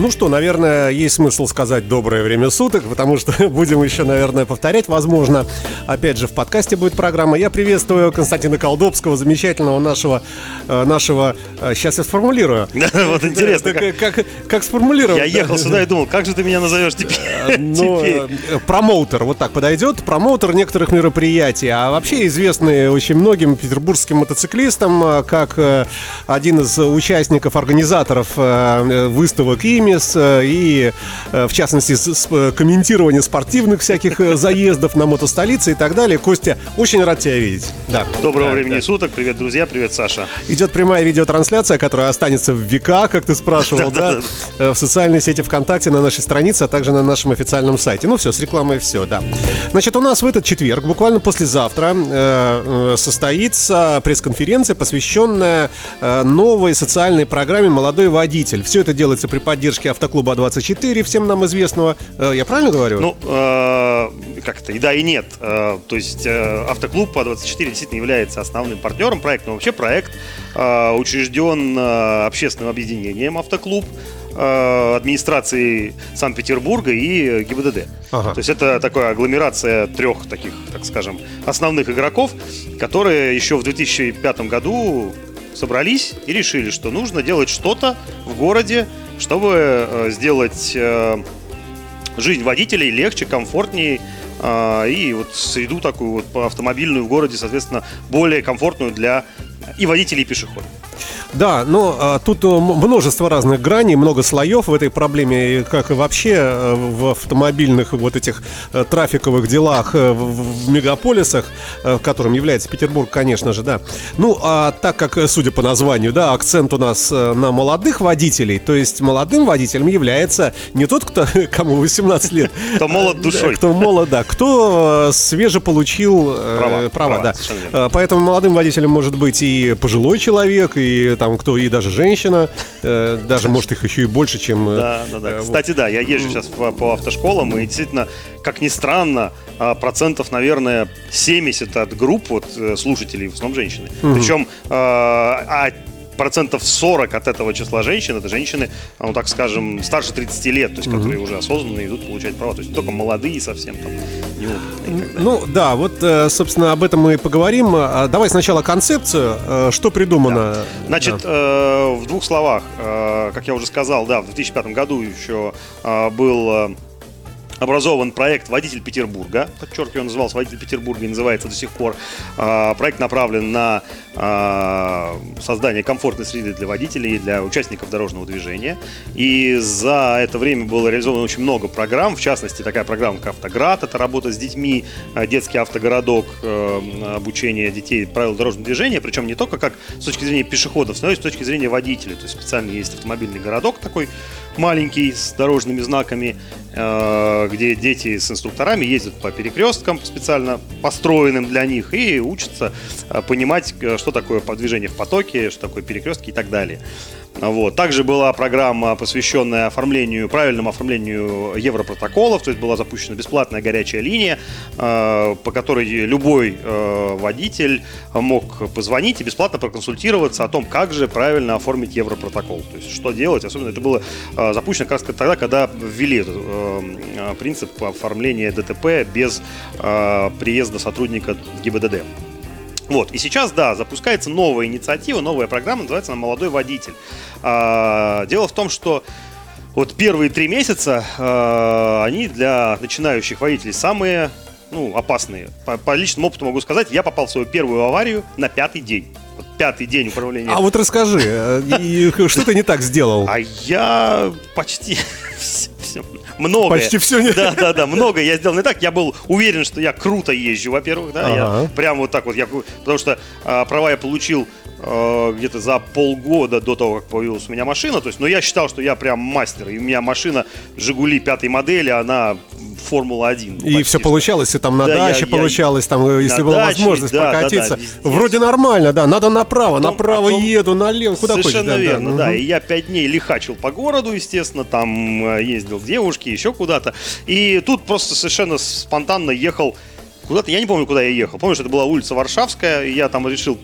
Ну что, наверное, есть смысл сказать доброе время суток, потому что будем еще, наверное, повторять, возможно. Опять же, в подкасте будет программа. Я приветствую Константина Колдобского, замечательного нашего, э, нашего... Сейчас я сформулирую. Вот интересно, как, как, как сформулировать? Я ехал сюда и думал, как же ты меня назовешь теперь? Ну, промоутер, вот так подойдет. Промоутер некоторых мероприятий. А вообще известный очень многим петербургским мотоциклистам, как один из участников, организаторов выставок ИМИС и, в частности, комментирования спортивных всяких заездов на мотостолице и так далее. Костя, очень рад тебя видеть. Да. Доброго да, времени да. суток. Привет, друзья. Привет, Саша. Идет прямая видеотрансляция, которая останется в века, как ты спрашивал, да, в социальной сети ВКонтакте, на нашей странице, а также на нашем официальном сайте. Ну все, с рекламой все, да. Значит, у нас в этот четверг, буквально послезавтра, э, э, состоится пресс-конференция, посвященная э, новой социальной программе «Молодой водитель». Все это делается при поддержке автоклуба А24, всем нам известного. Я правильно говорю? Ну, э, как-то и да, и нет. Э, то есть э, автоклуб А24 действительно является основным партнером проекта, но вообще проект э, учрежден э, общественным объединением «Автоклуб», э, администрации Санкт-Петербурга и ГИБДД. Ага. То есть это такая агломерация трех таких, так скажем, основных игроков, которые еще в 2005 году собрались и решили, что нужно делать что-то в городе, чтобы э, сделать э, жизнь водителей легче, комфортнее э, и вот среду такую вот автомобильную в городе, соответственно, более комфортную для и водителей, и пешеходов. Да, но а, тут э, множество разных граней, много слоев в этой проблеме, как и вообще э, в автомобильных вот этих э, трафиковых делах в, в мегаполисах, которым является Петербург, конечно же, да. Ну, а так как, судя по названию, да, акцент у нас на молодых водителей, то есть молодым водителем является не тот, кто, кому 18 лет. Кто молод душой. Кто молод, да. Кто свеже получил права, права да. Поэтому молодым водителем может быть и пожилой человек, и там кто и даже женщина, э, даже может их еще и больше, чем... Э, да, да, да. Э, Кстати, да, я езжу сейчас по, по автошколам, и действительно, как ни странно, а, процентов, наверное, 70 от групп вот, э, слушателей, в основном женщины. Угу. Причем а, а процентов 40 от этого числа женщин это женщины, ну так скажем, старше 30 лет, то есть которые уже осознанно идут получать права. То есть только молодые совсем там, неопытные. Ну да, вот, э, собственно, об этом мы и поговорим. А, давай сначала концепцию. Э, что придумано? Да. Значит, да. э, в двух словах, как я уже сказал, да, в 2005 году еще был образован проект «Водитель Петербурга». Подчеркиваю, он назывался «Водитель Петербурга» и называется до сих пор. А, проект направлен на а, создание комфортной среды для водителей и для участников дорожного движения. И за это время было реализовано очень много программ, в частности, такая программа, как «Автоград», это работа с детьми, а, детский автогородок, обучение детей правил дорожного движения, причем не только как с точки зрения пешеходов, но и с точки зрения водителей. То есть специально есть автомобильный городок такой маленький с дорожными знаками, Э, где дети с инструкторами ездят по перекресткам специально построенным для них и учатся э, понимать, э, что такое движение в потоке, что такое перекрестки и так далее. Вот. Также была программа, посвященная оформлению, правильному оформлению европротоколов, то есть была запущена бесплатная горячая линия, э, по которой любой э, водитель мог позвонить и бесплатно проконсультироваться о том, как же правильно оформить европротокол, то есть что делать. Особенно это было э, запущено как раз тогда, когда ввели этот принцип оформления ДТП без приезда сотрудника ГИБДД. Вот, и сейчас, да, запускается новая инициатива, новая программа, называется она «Молодой водитель». А, дело в том, что вот первые три месяца а, они для начинающих водителей самые ну, опасные. По, по личному опыту могу сказать, я попал в свою первую аварию на пятый день. Пятый день управления. А вот расскажи, э, что ты не так сделал? А я почти много. Почти все не Да, да, да, много я сделал не так. Я был уверен, что я круто езжу, во-первых, да, ага. я прям вот так вот, я, потому что а, права я получил а, где-то за полгода до того, как появилась у меня машина, то есть, но я считал, что я прям мастер, и у меня машина Жигули пятой модели, она Формула-1. И все получалось, и там на да, даче я, получалось, там, э, если была даче, возможность да, прокатиться. Да, да, Вроде нормально, да, надо направо, потом, направо потом... еду, налево, куда Совершенно хочешь. верно, да, да. И я пять дней лихачил по городу, естественно, там э, ездил к девушке, еще куда-то. И тут просто совершенно спонтанно ехал куда-то, я не помню, куда я ехал. Помню, что это была улица Варшавская, и я там решил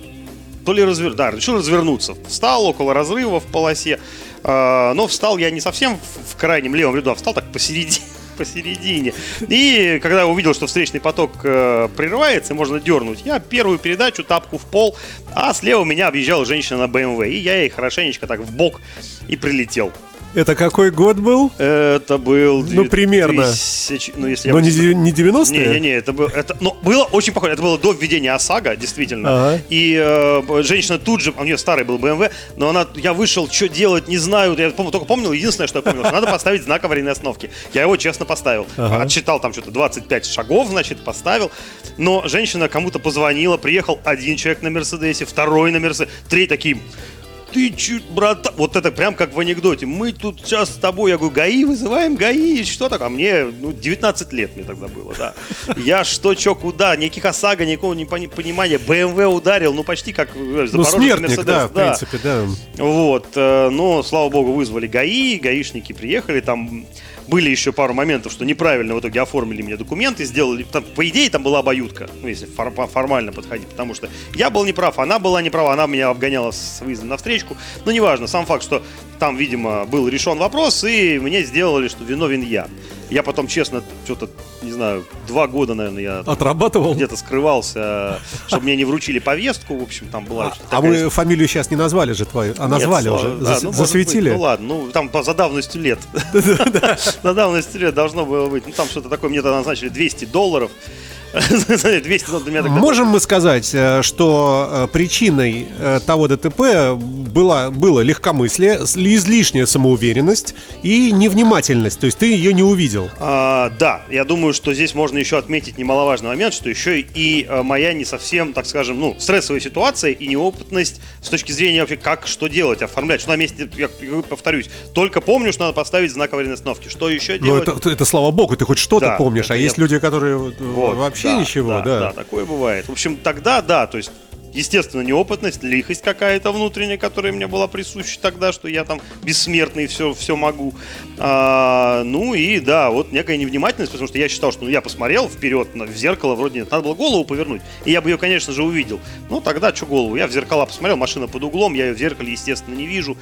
то ли развер... да, решил развернуться. Встал около разрыва в полосе, А, но встал я не совсем в крайнем левом ряду, а встал так посередине. посередине. И когда я увидел, что встречный поток э, прерывается, можно дернуть, я первую передачу тапку в пол, а слева меня объезжала женщина на BMW, и я ей хорошенечко так в бок и прилетел. Это какой год был? Это был... Ну, примерно. 2000, ну, если я Но вот- не, де- не 90-е? Не-не-не, это было, это, но было очень похоже. Это было до введения ОСАГО, действительно. Ага. И э, женщина тут же, а у нее старый был BMW, но она, я вышел, что делать, не знаю. Я только помнил, единственное, что я помнил, что надо поставить знак аварийной остановки. Я его честно поставил. Ага. Отсчитал там что-то 25 шагов, значит, поставил. Но женщина кому-то позвонила, приехал один человек на Мерседесе, второй на Мерседесе, третий такие ты чуть, брат, вот это прям как в анекдоте. Мы тут сейчас с тобой, я говорю, ГАИ, вызываем ГАИ, что так? А мне, ну, 19 лет мне тогда было, да. Я что, что, куда, никаких ОСАГО, никакого не пони- понимания. БМВ ударил, ну, почти как э, Ну, Запорожец смертник, Мерседес, да, в принципе, да. вот, э, но, слава богу, вызвали ГАИ, гаишники приехали, там были еще пару моментов, что неправильно в итоге оформили мне документы, сделали, там, по идее, там была обоюдка, ну, если фор- формально подходить, потому что я был неправ, она была неправа, она меня обгоняла с выездом на встречку, но неважно, сам факт, что там, видимо, был решен вопрос, и мне сделали, что виновен я. Я потом, честно, что-то, не знаю, два года, наверное, я Отрабатывал? где-то скрывался, чтобы мне не вручили повестку, в общем, там была А, а мы фамилию сейчас не назвали же твою, а назвали уже, ну, засветили. ну ладно, ну там по за давностью лет. За давностью лет должно было быть. Ну там что-то такое, мне тогда назначили 200 долларов. 200 долларов для меня тогда... Можем мы сказать, э, что э, причиной э, того ДТП была, было легкомыслие, излишняя самоуверенность и невнимательность, то есть ты ее не увидел. А, да, я думаю, что здесь можно еще отметить немаловажный момент, что еще и моя не совсем, так скажем, ну, стрессовая ситуация и неопытность с точки зрения вообще, как, что делать, оформлять. Что на месте, я повторюсь, только помню, что надо поставить знак аварийной остановки. Что еще Ну, делать? это, это слава богу, ты хоть что-то Да, помнишь, а это есть я- люди, которые вот, Вот, вообще да, ничего, да, да. да, такое бывает. В общем, тогда да, то есть Естественно, неопытность, лихость какая-то внутренняя, которая мне была присуща тогда, что я там бессмертный, все, все могу. А, ну и да, вот некая невнимательность, потому что я считал, что ну, я посмотрел вперед в зеркало, вроде нет, надо было голову повернуть, и я бы ее, конечно же, увидел. Ну тогда что голову? Я в зеркала посмотрел, машина под углом, я ее в зеркале, естественно, не вижу.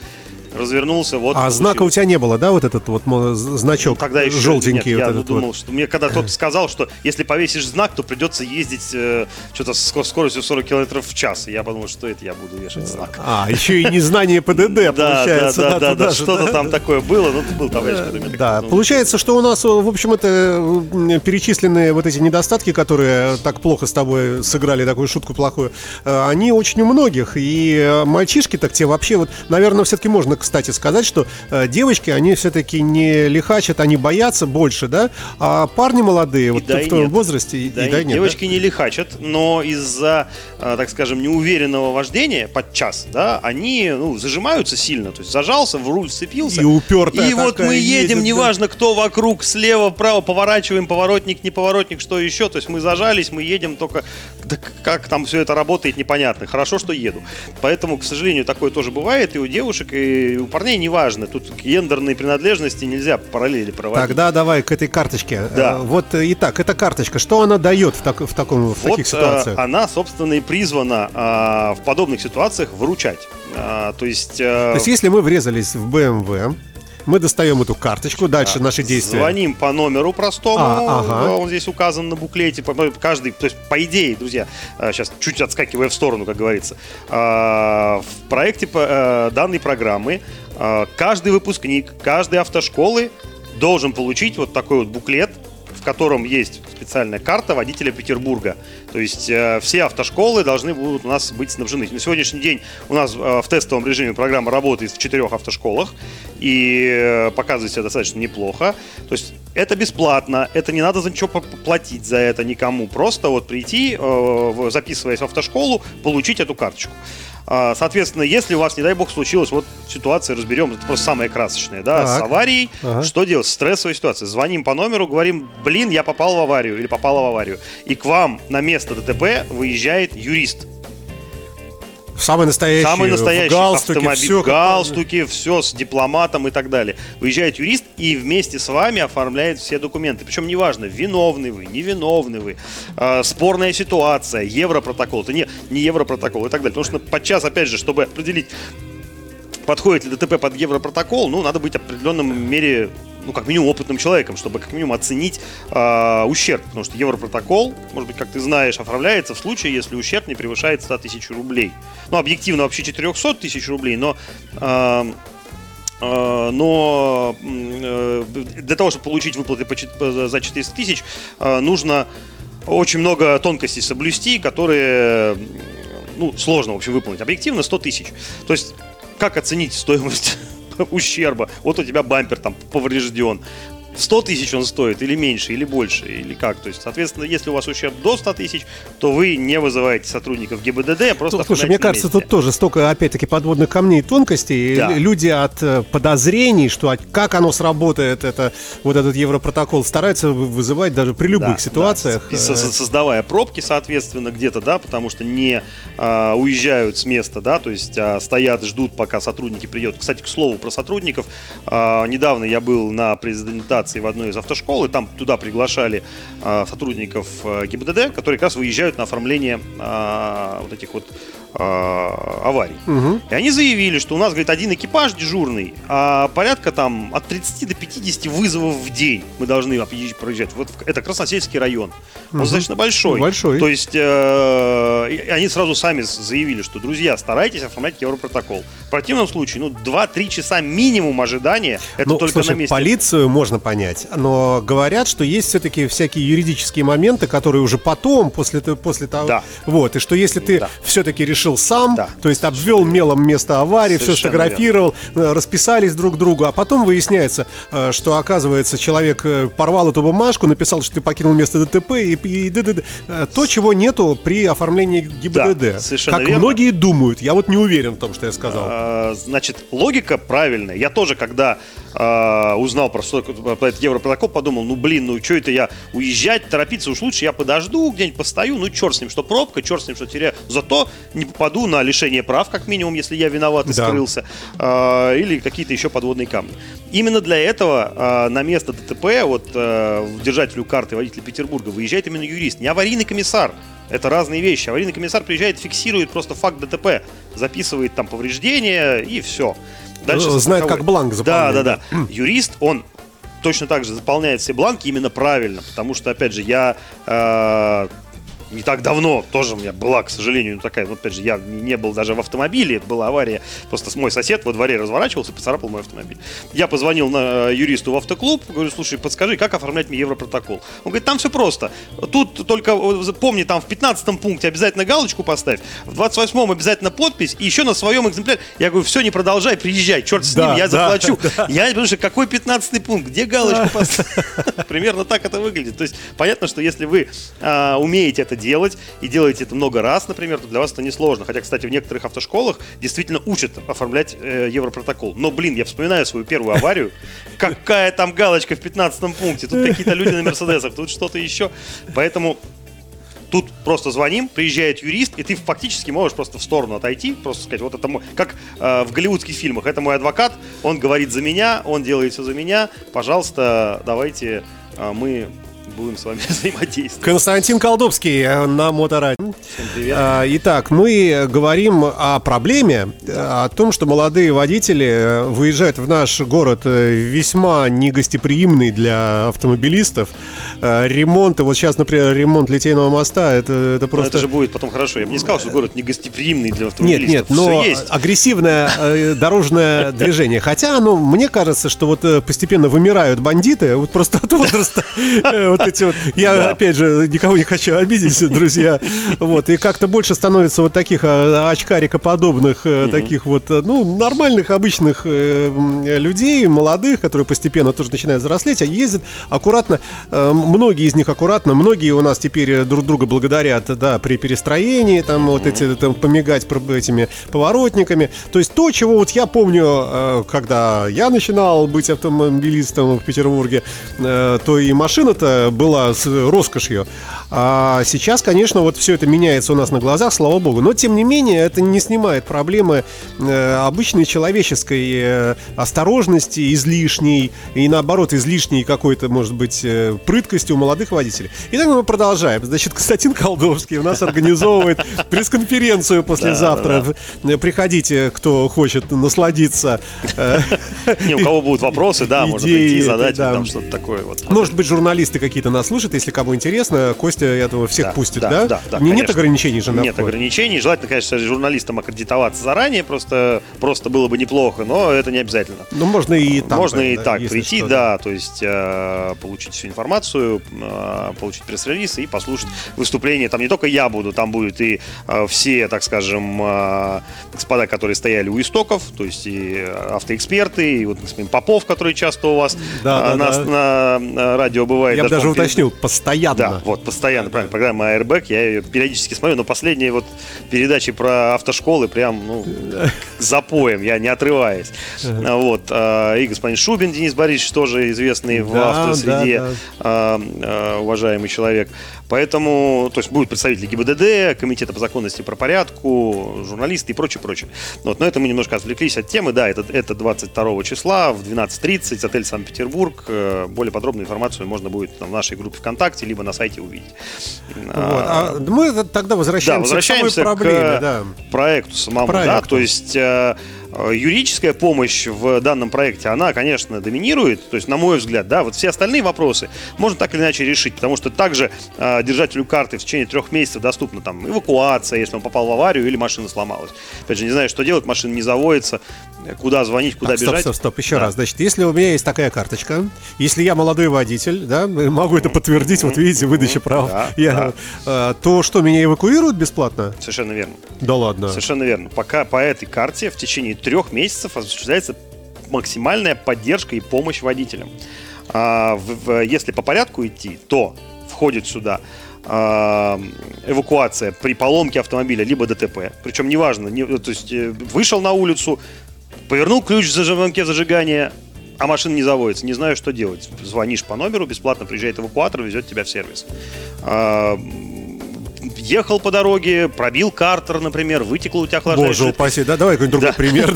Развернулся, вот. А знака у тебя не было, да, вот этот вот значок Тогда еще желтенький нет, вот я этот думал, вот. что мне когда кто-то сказал, что если повесишь знак, то придется ездить э, что-то с ко- скоростью 40 километров в час. И я подумал, что это я буду вешать знак. А, еще и незнание ПДД, получается. да, да, да, что-то там такое было, ну, был товарищ, который Да, ну, получается, что у нас, в общем, это перечисленные вот эти недостатки, которые так плохо с тобой сыграли такую шутку плохую, э, они очень у многих. И э, мальчишки так те вообще вот, наверное, все-таки можно, кстати, сказать, что э, девочки, они все-таки не лихачат, они боятся больше, да, а парни молодые, вот да, в и твоем нет. возрасте, и, Да, и да, и нет, девочки не лихачат, но из-за, э, так скажем, неуверенного вождения под час, да, они ну, зажимаются сильно. То есть зажался, в руль сцепился. И упертая И вот мы едем, едет, да. неважно, кто вокруг, слева, вправо, поворачиваем, поворотник, не поворотник, что еще. То есть мы зажались, мы едем только... да как там все это работает, непонятно. Хорошо, что еду. Поэтому, к сожалению, такое тоже бывает и у девушек, и у парней неважно. Тут гендерные принадлежности нельзя параллели проводить. Тогда давай к этой карточке. Да. Э, Вот, э, итак, эта карточка, что она дает в, так- в, таком, в таких Вот, ситуациях? э, она, собственно, и призвана а, в подобных ситуациях выручать. А, то есть, э, То есть, если мы врезались в BMW, мы достаем эту карточку, дальше наши действия. звоним по номеру простому, А, ага. он здесь указан на буклете, каждый, то есть, по идее, друзья, сейчас чуть отскакивая в сторону, как говорится, а, в проекте э, данной программы каждый выпускник, каждой автошколы должен получить вот такой вот буклет, в котором есть специальная карта водителя Петербурга. То есть э, все автошколы должны будут у нас быть снабжены. На сегодняшний день у нас э, в тестовом режиме программа работает в четырех автошколах и э, показывает себя достаточно неплохо. То есть это бесплатно, это не надо за ничего платить за это никому. Просто вот прийти, э, записываясь в автошколу, получить эту карточку. А, Соответственно, если у вас, не дай бог, случилась вот ситуация, разберем, это просто самое красочное, да, с Так. аварией, Ага. что делать? Стрессовая ситуация. Звоним по номеру, говорим, блин, я попал в аварию или попала в аварию. И к вам на место ДТП выезжает юрист. Самый настоящий, Самый настоящий в галстуке, автомобиль, все в галстуке, все с дипломатом и так далее. Выезжает юрист и вместе с вами оформляет все документы. Причем неважно, виновны вы, невиновны вы, э, спорная ситуация, европротокол, это не, не европротокол и так далее. Потому что подчас, опять же, чтобы определить подходит ли ДТП под Европротокол, ну, надо быть в определенном мере ну, как минимум, опытным человеком, чтобы как минимум оценить э, ущерб. Потому что Европротокол, может быть, как ты знаешь, оформляется в случае, если ущерб не превышает 100 тысяч рублей. Ну, объективно вообще 400 тысяч рублей, но... Э, но для того, чтобы получить выплаты за 400 тысяч, нужно очень много тонкостей соблюсти, которые ну, сложно, в общем, выполнить. Объективно 100 тысяч. То есть, как оценить стоимость ущерба? Вот у тебя бампер там поврежден. 100 тысяч он стоит или меньше, или больше, или как. То есть, соответственно, если у вас ущерб до 100 тысяч, то вы не вызываете сотрудников ГИБДД, а просто ну, Слушай, мне кажется, тут тоже столько, опять-таки, подводных камней и тонкостей. Да. Люди от э, подозрений, что как оно сработает, это, вот этот европротокол, стараются вызывать даже при любых да, ситуациях. Да. Создавая пробки, соответственно, где-то, да, потому что не а, уезжают с места, да, то есть а, стоят, ждут, пока сотрудники придет. Кстати, к слову про сотрудников, а, недавно я был на презентации презентации в одной из автошкол, и там туда приглашали э, сотрудников э, ГИБДД, которые как раз выезжают на оформление э, вот этих вот а, аварий. Угу. И они заявили, что у нас, говорит, один экипаж дежурный, а порядка там от 30 до 50 вызовов в день мы должны проезжать. Вот это Красносельский район. Он угу. достаточно большой. Большой. То есть э, они сразу сами заявили, что, друзья, старайтесь оформлять Европротокол. В противном случае, ну, 2-3 часа минимум ожидания, это ну, только слушай, на месте. полицию можно понять, но говорят, что есть все-таки всякие юридические моменты, которые уже потом, после, после того... Да. Вот, и что если ты да. все-таки решил решил сам, да. то есть обвел мелом место аварии, Совершенно все сфотографировал, верно. Э, расписались друг другу, а потом выясняется, э, что оказывается человек э, порвал эту бумажку, написал, что ты покинул место ДТП и, и, и то, чего нету при оформлении ГИБДД. Да, совершенно как верно. многие думают, я вот не уверен в том, что я сказал. А, значит, логика правильная. Я тоже, когда а, узнал про, про этот Европротокол, подумал, ну блин, ну что это я уезжать, торопиться, уж лучше я подожду, где-нибудь постою, ну черт с ним, что пробка, черт с ним, что теряю. Зато не попаду на лишение прав, как минимум, если я виноват и да. скрылся, э, или какие-то еще подводные камни. Именно для этого э, на место ДТП, вот э, держателю карты водителя Петербурга, выезжает именно юрист, не аварийный комиссар. Это разные вещи. Аварийный комиссар приезжает, фиксирует просто факт ДТП, записывает там повреждения и все. Дальше Знает, как бланк заполнять. Да, да, да. Юрист, он точно так же заполняет все бланки именно правильно, потому что, опять же, я э, не так давно тоже у меня была, к сожалению, такая, вот опять же, я не был даже в автомобиле, это была авария, просто мой сосед во дворе разворачивался и поцарапал мой автомобиль. Я позвонил на э, юристу в автоклуб, говорю, слушай, подскажи, как оформлять мне европротокол? Он говорит, там все просто, тут только помни, там в 15 пункте обязательно галочку поставь, в 28-м обязательно подпись, и еще на своем экземпляре. Я говорю, все, не продолжай, приезжай, черт с да, ним, я да, заплачу. Да. Я, потому что какой 15 пункт, где галочку поставить? Примерно так это выглядит. То есть понятно, что если вы а, умеете это делать и делаете это много раз, например, то для вас это несложно. Хотя, кстати, в некоторых автошколах действительно учат оформлять э, Европротокол. Но, блин, я вспоминаю свою первую аварию. Какая там галочка в 15 пункте? Тут какие-то люди на Мерседесах, тут что-то еще. Поэтому Тут просто звоним, приезжает юрист, и ты фактически можешь просто в сторону отойти, просто сказать, вот это мой, как э, в голливудских фильмах, это мой адвокат, он говорит за меня, он делает все за меня, пожалуйста, давайте э, мы будем с вами взаимодействовать. Константин Колдовский э, на Моторадио. Всем привет. А, итак, мы говорим о проблеме, о том, что молодые водители э, выезжают в наш город э, весьма негостеприимный для автомобилистов. Ремонт, вот сейчас, например, ремонт Литейного моста, это, это просто... Но это же будет потом хорошо. Я бы не сказал, что город негостеприимный для автомобилистов. Нет, нет, но агрессивное дорожное движение. Хотя, ну, мне кажется, что вот постепенно вымирают бандиты, вот просто от возраста вот эти вот, я, да. опять же, никого не хочу обидеть, друзья, вот, и как-то больше становится вот таких а, очкарикоподобных, угу. таких вот, э, ну, нормальных, обычных э, людей, молодых, которые постепенно тоже начинают взрослеть, а ездят аккуратно, э, многие из них аккуратно, многие у нас теперь друг друга благодарят, да, при перестроении, там, вот эти, там, помигать этими поворотниками, то есть то, чего вот я помню, когда я начинал быть автомобилистом в Петербурге, то и машина-то э, была с роскошью. А сейчас, конечно, вот все это меняется у нас на глазах, слава богу. Но, тем не менее, это не снимает проблемы э, обычной человеческой э, осторожности, излишней, и наоборот, излишней какой-то, может быть, э, прыткости у молодых водителей. Итак, мы продолжаем. Значит, Константин Колдовский у нас организовывает пресс-конференцию послезавтра. Приходите, кто хочет насладиться. Не, у кого будут вопросы, да, можно прийти задать да. там что-то такое. Может быть, журналисты какие-то нас слушают, если кому интересно. Костя, я думаю, всех Да, пустит, да, да? да, да, Не- Нет ограничений же на Нет вход? ограничений. Желательно, конечно, журналистам аккредитоваться заранее, просто, просто было бы неплохо, но это не обязательно. Ну, можно и там. Можно и да, так прийти, что, да, то есть э, получить всю информацию, э, получить пресс-релиз и послушать выступление. Там не только я буду, там будут и э, все, так скажем, э, господа, которые стояли у истоков, то есть и автоэксперты, и вот господин Попов, который часто у вас Да, э, да, на, да. на, на радио бывает. Я даже перед- уточнил, постоянно. да, вот, постоянно, правильно. Программа Airbag, я ее периодически смотрю, но последние вот передачи про автошколы прям, ну, запоем, я не отрываюсь. А, Вот. а, И господин Шубин Денис Борисович тоже известный в автосреде, а, уважаемый человек. Поэтому, то есть будут представители ГИБДД, Комитета по законности и правопорядку, журналисты и прочее, прочее. Вот, но это мы немножко отвлеклись от темы. Да, это, это 22 числа в 12.30, отель Санкт-Петербург. Э, Более подробную информацию можно будет там в нашей группе ВКонтакте, либо на сайте увидеть. Вот. А мы тогда Да, возвращаемся, возвращаемся к самой проблеме. к Да. проекту самому, да, Проекту. то есть э, юридическая помощь в данном проекте, она, конечно, доминирует, то есть, на мой взгляд, да, вот все остальные вопросы можно так или иначе решить, потому что также э, держателю карты в течение трех месяцев доступна там эвакуация, если он попал в аварию или машина сломалась. Опять же, не знаю, что делать, машина не заводится, э, куда звонить, куда Так, стоп, бежать. стоп, стоп, еще Да. раз. Значит, если у меня есть такая карточка, если я молодой водитель, да, могу это подтвердить, вот видите, выдача прав, Да, я, э, то что, меня эвакуируют бесплатно? Совершенно верно. Да ладно. Совершенно верно. Пока по этой карте в течение трех месяцев осуществляется максимальная поддержка и помощь водителям. А, если по порядку идти, то входит сюда а, эвакуация при поломке автомобиля либо ДТП. Причем неважно, не, то есть э, вышел на улицу, повернул ключ в замке зажигания, а машина не заводится. Не знаю, что делать. Звонишь по номеру, бесплатно приезжает эвакуатор, везет тебя в сервис. Ехал по дороге, пробил картер, например, вытекло у тебя охлаждающая Боже упаси, да, давай какой-нибудь другой пример.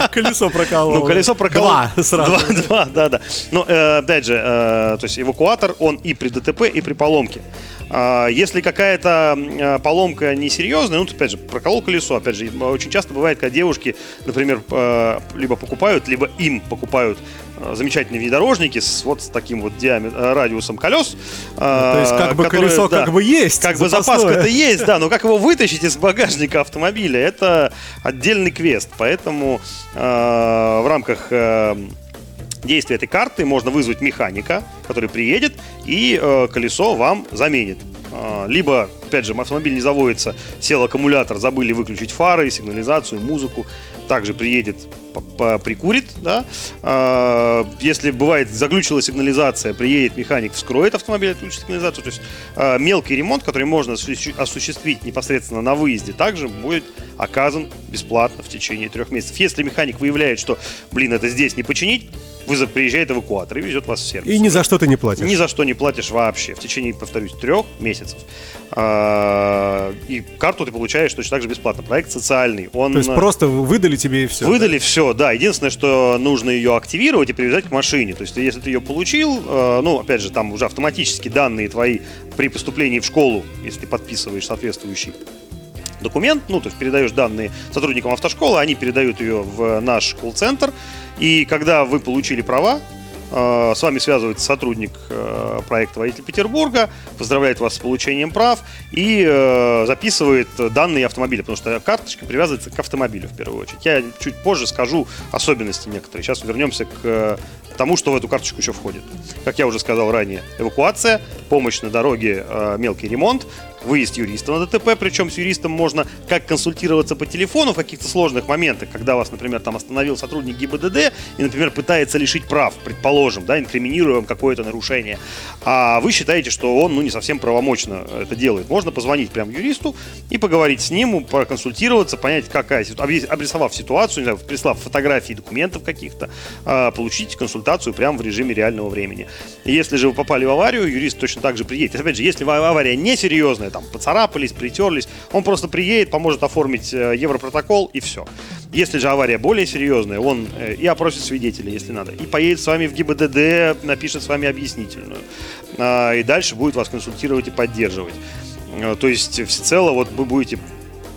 Колесо прокололо. Ну, колесо прокололо. Два сразу. Два, два, да, да. Но, э, опять же, э, то есть эвакуатор, он и при ДТП, и при поломке. А, Если какая-то э, поломка несерьезная, ну, опять же, проколол колесо, опять же, очень часто бывает, когда девушки, например, либо покупают, либо им покупают замечательные внедорожники с вот с таким вот диаметром, радиусом колес. То есть как бы колесо как бы есть, Как бы запасное. запаска-то есть, да, но как его вытащить из багажника автомобиля, это отдельный квест. Поэтому э, в рамках э, действия этой карты можно вызвать механика, который приедет и э, колесо вам заменит. Э, либо, опять же, автомобиль не заводится, сел аккумулятор, забыли выключить фары, сигнализацию, музыку. Также приедет, прикурит, да. Э, Если бывает заглючила сигнализация, приедет механик, вскроет автомобиль, отключит сигнализацию. То есть э, мелкий ремонт, который можно осуществи- осуществить непосредственно на выезде, также будет оказан бесплатно в течение трех месяцев. Если механик выявляет, что, блин, это здесь не починить, вызов приезжает эвакуатор и везет вас в сервис. И ни за что ты не платишь. Ни за что не платишь вообще. В течение, повторюсь, трех месяцев. А, И карту ты получаешь точно так же бесплатно. Проект социальный. Он То есть просто выдали тебе и все. Выдали все, да. Единственное, что нужно ее активировать и привязать к машине. То есть, если ты ее получил, э, ну, опять же, там уже автоматически данные твои при поступлении в школу, если ты подписываешь соответствующий документ, ну, то есть передаешь данные сотрудникам автошколы, они передают ее в наш колл-центр, и когда вы получили права, с вами связывается сотрудник э, проекта «Водитель Петербурга», поздравляет вас с получением прав и э, записывает данные автомобиля, потому что карточка привязывается к автомобилю в первую очередь. Я чуть позже скажу особенности некоторые. Сейчас вернемся к э, тому, что в эту карточку еще входит. Как я уже сказал ранее, эвакуация, помощь на дороге, э, мелкий ремонт, выезд юриста на ДТП, причем с юристом можно как консультироваться по телефону в каких-то сложных моментах, когда вас, например, там остановил сотрудник ГИБДД и, например, пытается лишить прав, предположим, да, инкриминируя вам какое-то нарушение, а вы считаете, что он, ну, не совсем правомочно это делает. Можно позвонить прям юристу и поговорить с ним, проконсультироваться, понять, какая ситуация, обрисовав ситуацию, не знаю, прислав фотографии документов каких-то, а, получить консультацию прямо в режиме реального времени. Если же вы попали в аварию, юрист точно так же приедет. Опять же, если авария несерьезная, там поцарапались, притерлись, он просто приедет, поможет оформить э, европротокол и все. Если же авария более серьезная, он э, и опросит свидетелей, если надо, и поедет с вами в ГИБДД, напишет с вами объяснительную, а, и дальше будет вас консультировать и поддерживать. Э, то есть всецело вот вы будете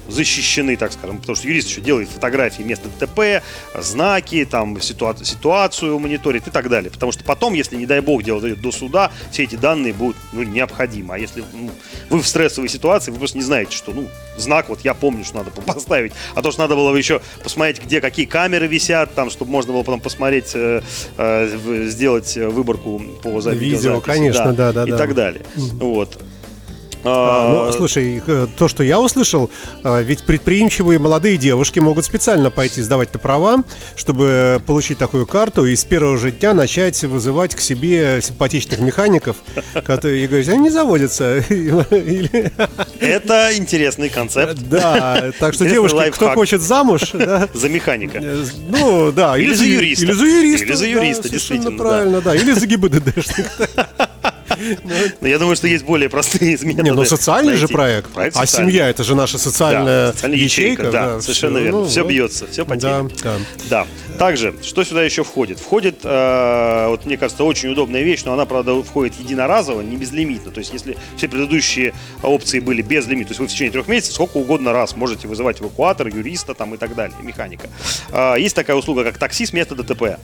защищены, так скажем, потому что юрист еще делает фотографии места ДТП, знаки, там, ситуа- ситуацию мониторит и так далее. Потому что потом, если, не дай бог, дело дойдет до суда, все эти данные будут ну, необходимы. А если ну, вы в стрессовой ситуации, вы просто не знаете, что, ну, знак вот я помню, что надо поставить, а то, что надо было еще посмотреть, где какие камеры висят, там, чтобы можно было потом посмотреть, э, э, сделать выборку по записи. Видео, конечно, да, да, да. И да. так далее. Вот. А, ну, слушай, э, то, что я услышал, э, ведь предприимчивые молодые девушки могут специально пойти сдавать на права, чтобы получить такую карту и с первого же дня начать вызывать к себе симпатичных механиков, которые и говорить, они не заводятся. Это интересный концепт. Да, так что девушки, кто хочет замуж... За механика. Э, ну, да. Или за юриста. Или за юриста. Или за юриста, действительно. правильно, да. Или за ГИБДДшника. Но я думаю, что есть более простые методы. Не, ну социальный же проект. а семья это же наша социальная, ячейка. да, совершенно верно. Ну, все бьется, все по Да. Также, что сюда еще входит? Входит, э, вот мне кажется, очень удобная вещь, но она, правда, входит единоразово, не безлимитно. То есть, если все предыдущие опции были без лимита, то есть вы в течение трех месяцев сколько угодно раз можете вызывать эвакуатор, юриста там и так далее, механика. Э, есть такая услуга, как такси с места ДТП.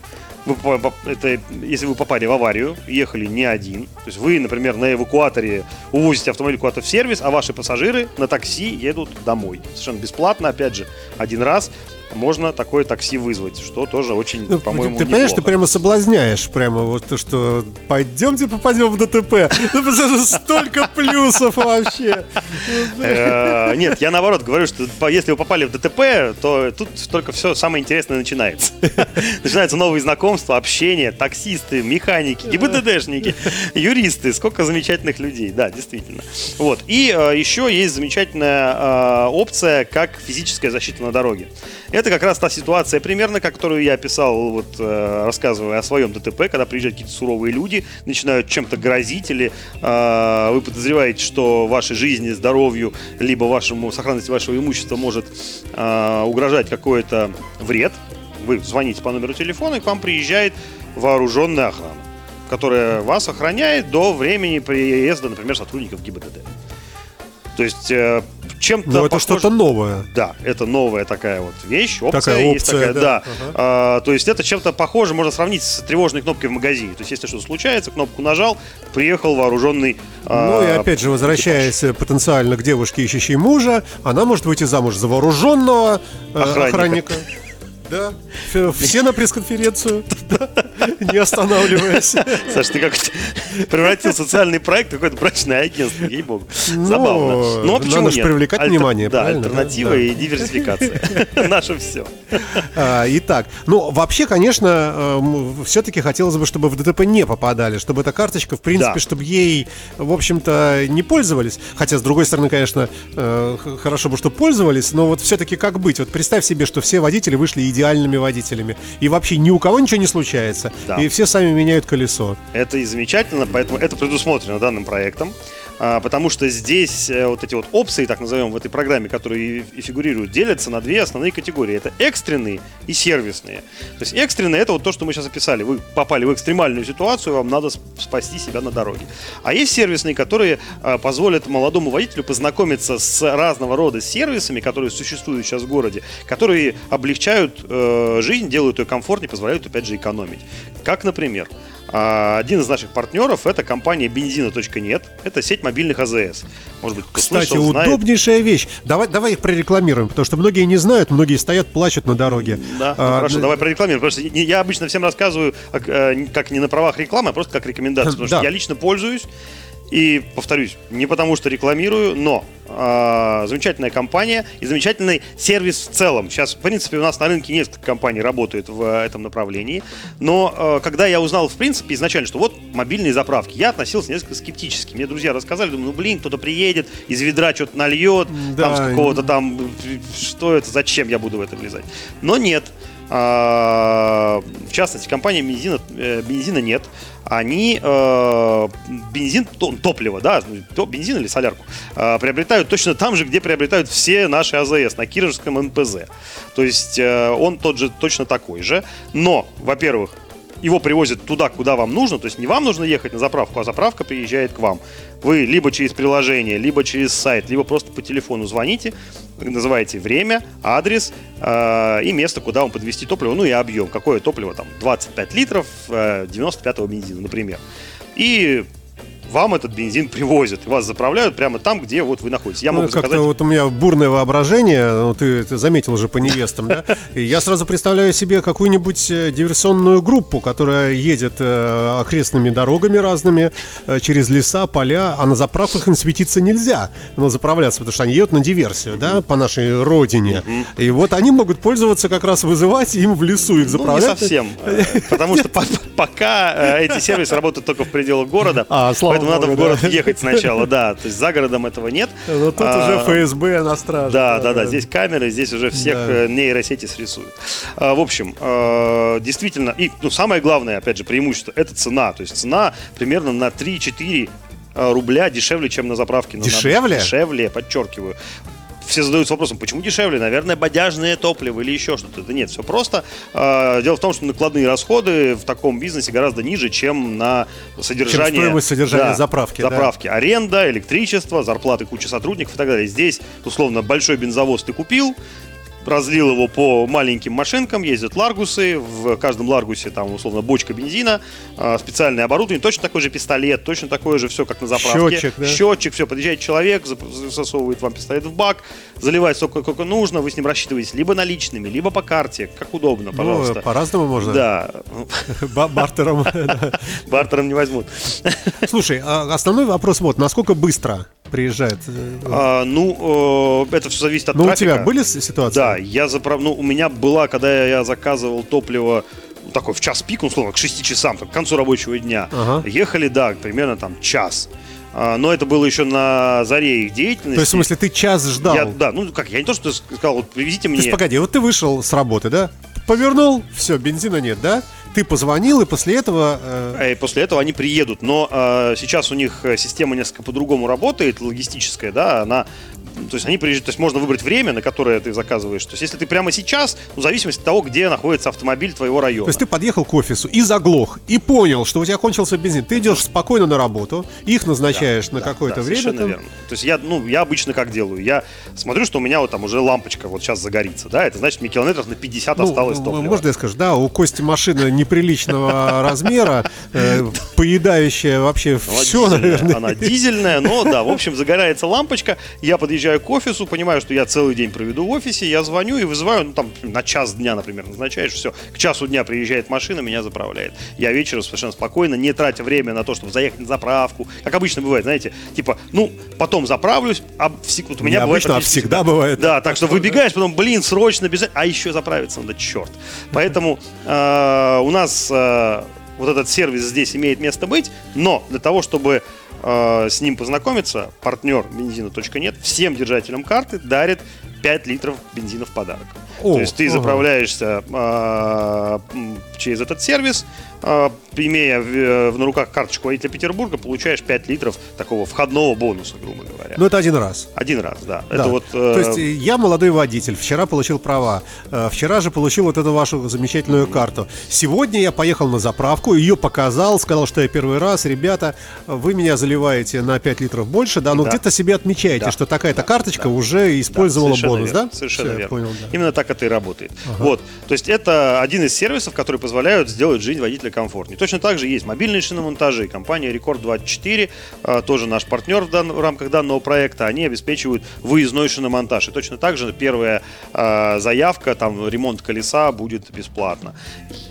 Вы, это, если вы попали в аварию, ехали не один, то есть вы, например, на эвакуаторе увозите автомобиль куда-то в сервис, а ваши пассажиры на такси едут домой. Совершенно бесплатно, опять же, один раз можно такое такси вызвать, что тоже очень, ну, по-моему, Ты понимаешь, ты прямо соблазняешь, прямо вот то, что пойдемте попадем в ДТП. Ну, столько плюсов вообще. Э, нет, я наоборот говорю, что если вы попали в ДТП, то тут только все самое интересное начинается. Начинаются новые знакомства, общение, таксисты, механики, ГИБДДшники, юристы, сколько замечательных людей, да, действительно. Вот. И э, еще есть замечательная э, опция, как физическая защита на дороге. Это как раз та ситуация примерно, которую я описал, вот, э, рассказывая о своем ДТП, когда приезжают какие-то суровые люди, начинают чем-то грозить, или э, вы подозреваете, что вашей жизни, здоровью, либо вашему сохранности вашего имущества может э, угрожать какой-то вред. Вы звоните по номеру телефона, и к вам приезжает вооруженная охрана, которая вас охраняет до времени приезда, например, сотрудников ГИБДД. То есть э, чем-то Но это что-то новое. Да, это новая такая вот вещь, опция такая есть опция, такая, да. да. Ага. А, то есть это чем-то похоже, можно сравнить с тревожной кнопкой в магазине. То есть если что-то случается, кнопку нажал, приехал вооруженный. А, ну и опять же, возвращаясь экипаж. потенциально к девушке, ищущей мужа, она может выйти замуж за вооруженного э, охранника. охранника. Да. Все на пресс-конференцию, не останавливаясь. Саш, ты как превратил социальный проект в какое-то брачное агентство, ей-богу. Ну, Забавно. Но почему нет? привлекать внимание, Да, альтернатива и диверсификация. Наше все. А, итак, ну, вообще, конечно, эм, все-таки хотелось бы, чтобы в ДТП не попадали, чтобы эта карточка, в принципе, чтобы ей, в общем-то, не пользовались. Хотя, с другой стороны, конечно, э, хорошо бы, что пользовались, но вот все-таки как быть? Вот представь себе, что все водители вышли идеально идеальными водителями. И вообще ни у кого ничего не случается. Да. И все сами меняют колесо. Это и замечательно, поэтому это предусмотрено данным проектом. А, потому что здесь э, вот эти вот опции, так назовем, в этой программе, которые и фигурируют, делятся на две основные категории. Это экстренные и сервисные. То есть экстренные это вот то, что мы сейчас описали. Вы попали в экстремальную ситуацию, вам надо спасти себя на дороге. А есть сервисные, которые а, позволят молодому водителю познакомиться с разного рода сервисами, которые существуют сейчас в городе, которые облегчают э, жизнь, делают ее комфортнее, позволяют, опять же, экономить. Как, например, один из наших партнеров это компания бензина.нет. Это сеть мобильных АЗС. Может быть, Кстати, слышал, удобнейшая знает. вещь. Давай, давай их прорекламируем, потому что многие не знают, многие стоят, плачут на дороге. Да, а, хорошо, давай прорекламируем. Потому что я обычно всем рассказываю, как, э, как не на правах рекламы, а просто как рекомендацию. Потому да. что я лично пользуюсь. И, повторюсь, не потому что рекламирую, но э, замечательная компания и замечательный сервис в целом. Сейчас, в принципе, у нас на рынке несколько компаний работают в э, этом направлении. Но э, когда я узнал, в принципе, изначально, что вот мобильные заправки, я относился несколько скептически. Мне друзья рассказали, думаю, ну блин, кто-то приедет, из ведра что-то нальет, Да. там с какого-то там, что это, зачем я буду в это влезать. Но нет. А, В частности, компания бензина, э, бензина нет. Они э, бензин, то- топливо, да, бензин или солярку, э, приобретают точно там же, где приобретают все наши АЗС, на Кировском НПЗ. То есть он тот же, точно такой же. Но, во-первых, его привозят туда, куда вам нужно, то есть не вам нужно ехать на заправку, а заправка приезжает к вам. Вы либо через приложение, либо через сайт, либо просто по телефону звоните, называете время, адрес э, и место, куда вам подвести топливо, ну и объем. Какое топливо там? 25 литров э, 95-го бензина, например. И вам этот бензин привозят, вас заправляют прямо там, где вот вы находитесь. Я Ну, могу как-то заказать... вот у меня бурное воображение, ну, ты это заметил уже по невестам, да? И я сразу представляю себе какую-нибудь э, диверсионную группу, которая едет э, окрестными дорогами разными, э, через леса, поля, а на заправках им светиться нельзя, ну, заправляться, потому что они едут на диверсию, да, по нашей родине. И вот они могут пользоваться как раз вызывать, им в лесу их Ну, не заправлять. совсем. э, Потому что по- пока э, эти сервисы работают только в пределах города, А, слава поэтому надо в город ехать сначала, да. То есть за городом этого нет. Ну, тут А, уже ФСБ на страже. Да, да, да. Здесь камеры, здесь уже всех э, нейросети срисуют. А, В общем, э, действительно, и ну, самое главное, опять же, преимущество это цена. То есть цена примерно на 3-4 э, рубля дешевле, чем на заправке. Дешевле? Дешевле, подчеркиваю. Все задаются вопросом, почему дешевле? Наверное, бодяжное топливо или еще что-то. Да нет, все просто. Э, Дело в том, что накладные расходы в таком бизнесе гораздо ниже, чем на содержание... стоимость содержания заправки, да. Заправки. Аренда, электричество, зарплаты кучи сотрудников и так далее. Здесь, условно, большой бензовоз ты купил, разлил его по маленьким машинкам, ездят ларгусы, в каждом ларгусе там условно бочка бензина, а, специальное оборудование, точно такой же пистолет, точно такое же все, как на заправке. Счетчик, да? Счетчик, все, подъезжает человек, засовывает вам пистолет в бак, заливает столько, сколько нужно, вы с ним рассчитываетесь либо наличными, либо по карте, как удобно, пожалуйста. Ну, по-разному можно. Да, Ба- Бартером. бартером не возьмут. Слушай, а основной вопрос вот, насколько быстро приезжает? э, А, ну, э, это все зависит от Ну, у трафика. тебя были ситуации? Да, я заправ... ну, у меня была, когда я заказывал топливо ну, такой в час пик, условно, к 6 часам, так, к концу рабочего дня. Ага. Ехали, да, примерно там час. А, но это было еще на заре их деятельности. То есть, в смысле, ты час ждал? Я, да, ну как, я не то, что сказал, вот привезите То мне. есть, погоди, вот ты вышел с работы, да? Повернул, все, бензина нет, да? Ты позвонил, и после этого... э, И после этого они приедут. Но э, сейчас у них э, система несколько по-другому работает, логистическая, да, она. То есть они приезжают, то есть можно выбрать время, на которое ты заказываешь. То есть если ты прямо сейчас, ну, в зависимости от того, где находится автомобиль твоего района. То есть ты подъехал к офису и заглох, и понял, что у тебя кончился бензин. Ты идешь спокойно на работу, их назначаешь на Да, какое-то да, время. Совершенно там. верно. То есть я, ну, я обычно как делаю? Я смотрю, что у меня вот там уже лампочка вот сейчас загорится, да, это значит мне километров на 50 Ну, осталось топлива. можно я скажу, да, у Кости машина неприличного размера, э, поедающая вообще все, наверное. Она дизельная, но да, в общем, загорается лампочка, я подъезжаю к офису, понимаю, что я целый день проведу в офисе, я звоню и вызываю, ну там на час дня, например, назначаешь, все, к часу дня приезжает машина, меня заправляет. Я вечером совершенно спокойно, не тратя время на то, чтобы заехать на заправку, как обычно бывает, знаете, типа, ну, потом заправлюсь, а вот у меня Не бывает обычно, а всегда бывает. Да, так что выбегаешь, потом, блин, срочно бежать, а еще заправиться надо, черт. Поэтому э, у нас э, вот этот сервис здесь имеет место быть, но для того, чтобы э, с ним познакомиться, партнер бензина.нет всем держателям карты дарит 5 литров бензина в подарок. О, То есть ты ага. заправляешься э, через этот сервис, э, имея в, э, на руках карточку водителя Петербурга, получаешь 5 литров такого входного бонуса, грубо говоря. Ну, это один раз. Один раз, да. Да. Это вот, То э, есть э, я молодой водитель, вчера получил права, э, вчера же получил вот эту вашу замечательную карту. Сегодня я поехал на заправку, ее показал, сказал, что я первый раз, ребята, вы меня заливаете на 5 литров больше, да, но Да. где-то себе отмечаете, Да. что такая-то Да. карточка Да. уже использовала совершенно бонус, верно, да? Совершенно Всё, я верно. понял, да. Именно так это и работает. Вот. То есть это один из сервисов, которые позволяют сделать жизнь водителя комфортнее. Точно так же есть мобильные шиномонтажи. Компания Рекорд24, э, тоже наш партнер в, дан- в рамках данного проекта, они обеспечивают выездной шиномонтаж. И точно так же первая э, заявка, там ремонт колеса будет бесплатно.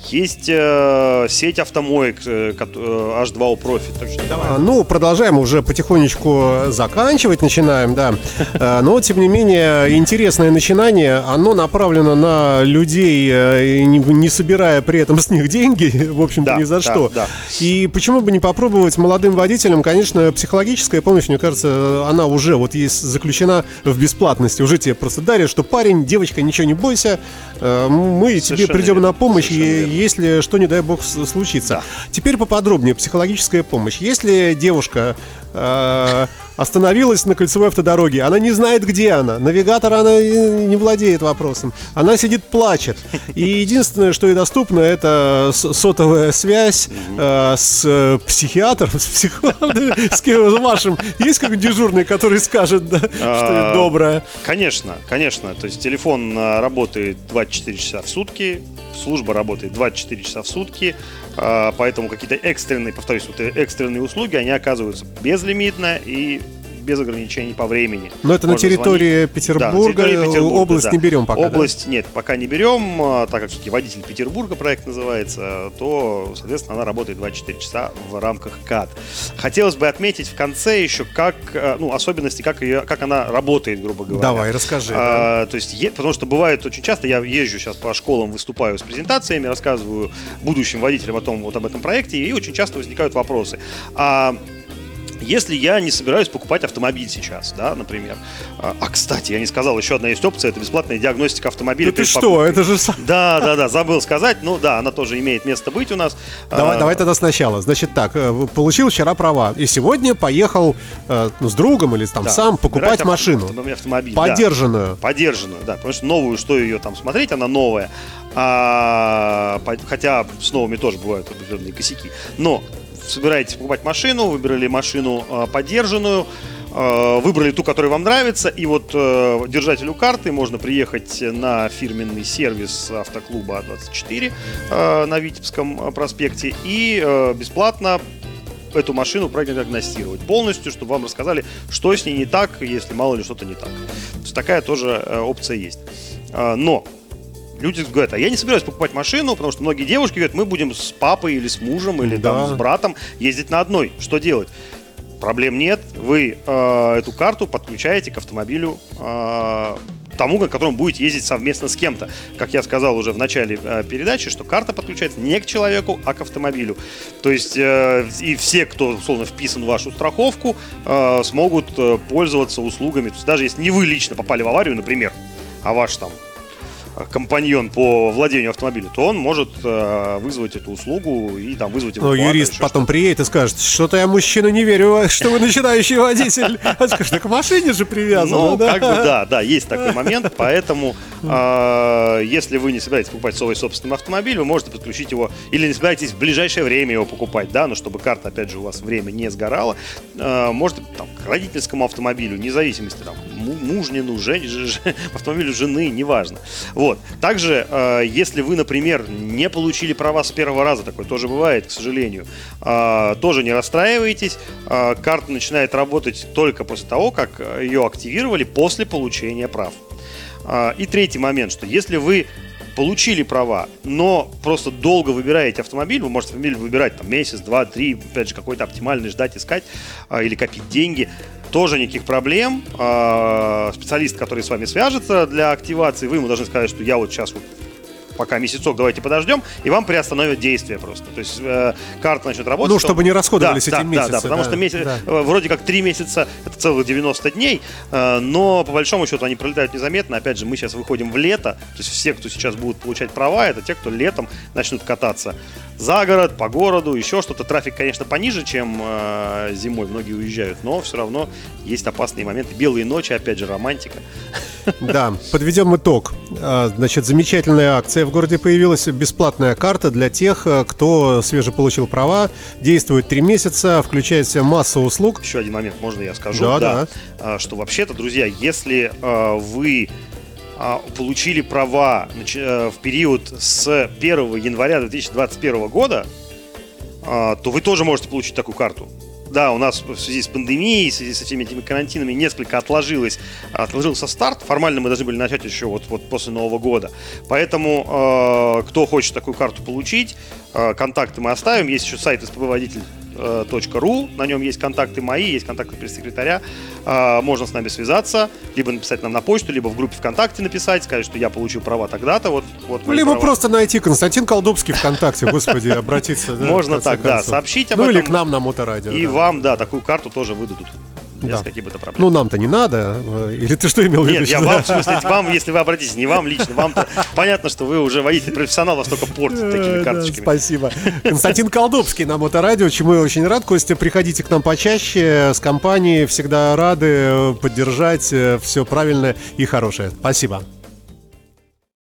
Есть э, сеть автомоек э, кот- э, H2O Profit. Так что давай. А, Ну, продолжаем уже потихонечку заканчивать, начинаем, да. А, Но, тем не менее, интересное начинание, оно направлено на людей, э, не, собирая при этом с них деньги, в общем-то, Да, ни за да, что. да. И почему бы не попробовать молодым водителям, конечно, психологическая помощь, мне кажется, она уже вот есть заключена в бесплатности. Уже тебе просто дарят, что парень, девочка, ничего не бойся, э, мы тебе Совершенно придем верно, на помощь, совершенно и если что, не дай бог, случится. Да. Теперь поподробнее. Психологическая помощь. Если девушка э, остановилась на кольцевой автодороге, она не знает, где она. Навигатор она не владеет вопросом. Она сидит, плачет. И единственное, что ей доступно, это сотовая связь э, с э, психиатром, с психологом, с вашим. Есть какой дежурный, который скажет, да, что-нибудь А, доброе? Конечно, конечно. То есть телефон а, работает 24 часа в сутки, служба работает 24 часа в сутки, поэтому какие-то экстренные, повторюсь, вот э, экстренные услуги, они оказываются безлимитно и без ограничений по времени. Но это на Можно территории звонить. Петербурга, Да, на территории Петербурга, область да. не берем пока, да? Область нет, пока не берем, а, так как все-таки водитель Петербурга проект называется, то, соответственно, она работает 24 часа в рамках КАД. Хотелось бы отметить в конце еще, как, э, ну, особенности, как, ее, как она работает, грубо говоря. Давай, расскажи. да. А, то есть, потому что бывает очень часто, я езжу сейчас по школам, выступаю с презентациями, рассказываю будущим водителям о том, вот об этом проекте, и очень часто возникают вопросы. А если я не собираюсь покупать автомобиль сейчас, да, например. А, а, кстати, я не сказал, еще одна есть опция, это бесплатная диагностика автомобиля. Да ты что, покупкой. это же... Да, да, да, забыл сказать. Ну да, она тоже имеет место быть у нас. Давай, А, давай тогда сначала. Значит так, э, получил вчера права. И сегодня поехал э, ну, с другом или там да, сам покупать выбирать машину. автомобиль, автомобиль, да. Поддержанную, да. Потому что новую, что ее там смотреть, она новая. А, хотя с новыми тоже бывают определенные косяки. Но собираетесь покупать машину, выбрали машину а, поддержанную, а, выбрали ту, которая вам нравится, и вот э, держателю карты можно приехать на фирменный сервис автоклуба А24 э, на Витебском э, проспекте и э, бесплатно эту машину продиагностировать полностью, чтобы вам рассказали, что с ней не так, если мало ли что-то не так. То есть такая тоже э, опция есть. А, Но люди говорят, а я не собираюсь покупать машину, потому что многие девушки говорят, мы будем с папой или с мужем или Да. там с братом ездить на одной. Что делать? Проблем нет. Вы э, эту карту подключаете к автомобилю э, тому, на котором будете ездить совместно с кем-то. Как я сказал уже в начале э, передачи, что карта подключается не к человеку, а к автомобилю. То есть э, и все, кто условно вписан в вашу страховку, э, смогут э, пользоваться услугами. То есть даже если не вы лично попали в аварию, например, а ваш там компаньон по владению автомобилем, то он может э, вызвать эту услугу и там вызвать Ну, эвакуатор, юрист потом приедет и скажет, что-то я, мужчина, не верю, что вы начинающий водитель. Он скажет, так к машине же привязан. Ну, как бы да, да, есть такой момент, поэтому э, если вы не собираетесь покупать свой собственный автомобиль, вы можете подключить его, или не собираетесь в ближайшее время его покупать, да, но чтобы карта, опять же, у вас время не сгорала, э, можете там, к родительскому автомобилю, вне зависимости, там, му- мужнину, жен, автомобилю жены, неважно. Вот. Также, э, если вы, например, не получили права с первого раза, такое тоже бывает, к сожалению, э, тоже не расстраивайтесь, э, карта начинает работать только после того, как э, ее активировали после получения прав. А, И третий момент, что если вы получили права, но просто долго выбираете автомобиль, вы можете автомобиль выбирать там месяц, два, три, опять же, какой-то оптимальный ждать, искать а, или копить деньги, тоже никаких проблем. А, Специалист, который с вами свяжется для активации, вы ему должны сказать, что я вот сейчас вот пока месяцок давайте подождем, и вам приостановят действие просто. То есть э, карта начнет работать. Ну, что- чтобы не расходовались да, эти да, месяцы, Да, да, потому да, что месяц, да. э, вроде как 3 месяца это целых 90 дней, э, но по большому счету они пролетают незаметно. Опять же, мы сейчас выходим в лето, то есть все, кто сейчас будут получать права, это те, кто летом начнут кататься за город, по городу, еще что-то. Трафик, конечно, пониже, чем э, зимой, многие уезжают, но все равно есть опасные моменты. Белые ночи, опять же, романтика. Да, подведем итог. А, Значит, замечательная акция в городе появилась. Бесплатная карта для тех, э, кто свеже получил права. Действует три месяца, включает в себя массу услуг. Еще один момент, можно я скажу? Да, да. А, Что вообще-то, друзья, если а, вы а, получили права э, в период с 1 января 2021 года, то вы тоже можете получить такую карту. Да, у нас в связи с пандемией, в связи со всеми этими карантинами несколько отложилось, отложился старт. Формально мы должны были начать еще вот, вот после Нового года. Поэтому, э, кто хочет такую карту получить, э, контакты мы оставим. Есть еще сайт СПБ-водитель ру, на нем есть контакты мои, есть контакты пресс-секретаря, А, можно с нами связаться, либо написать нам на почту, либо в группе ВКонтакте написать, сказать, что я получил права тогда-то, вот, вот Либо права. просто найти Константин Колдубский ВКонтакте, господи, обратиться. Можно так, да, сообщить об Ну или этом. к нам на Моторадио. И вам, да, такую карту тоже выдадут. Без Да. каких бы то проблем. Ну нам-то не надо. э, Или ты что имел в виду? Нет, я вам, в смысле, вам, если вы обратитесь, не вам лично, вам понятно, что вы уже водитель профессионал, вас только такими Э, да, карточками. Спасибо. Константин Колдубский на Моторадио, чему я очень рад. Костя, приходите к нам почаще. С компанией всегда рады э, поддержать все правильное и хорошее. Спасибо.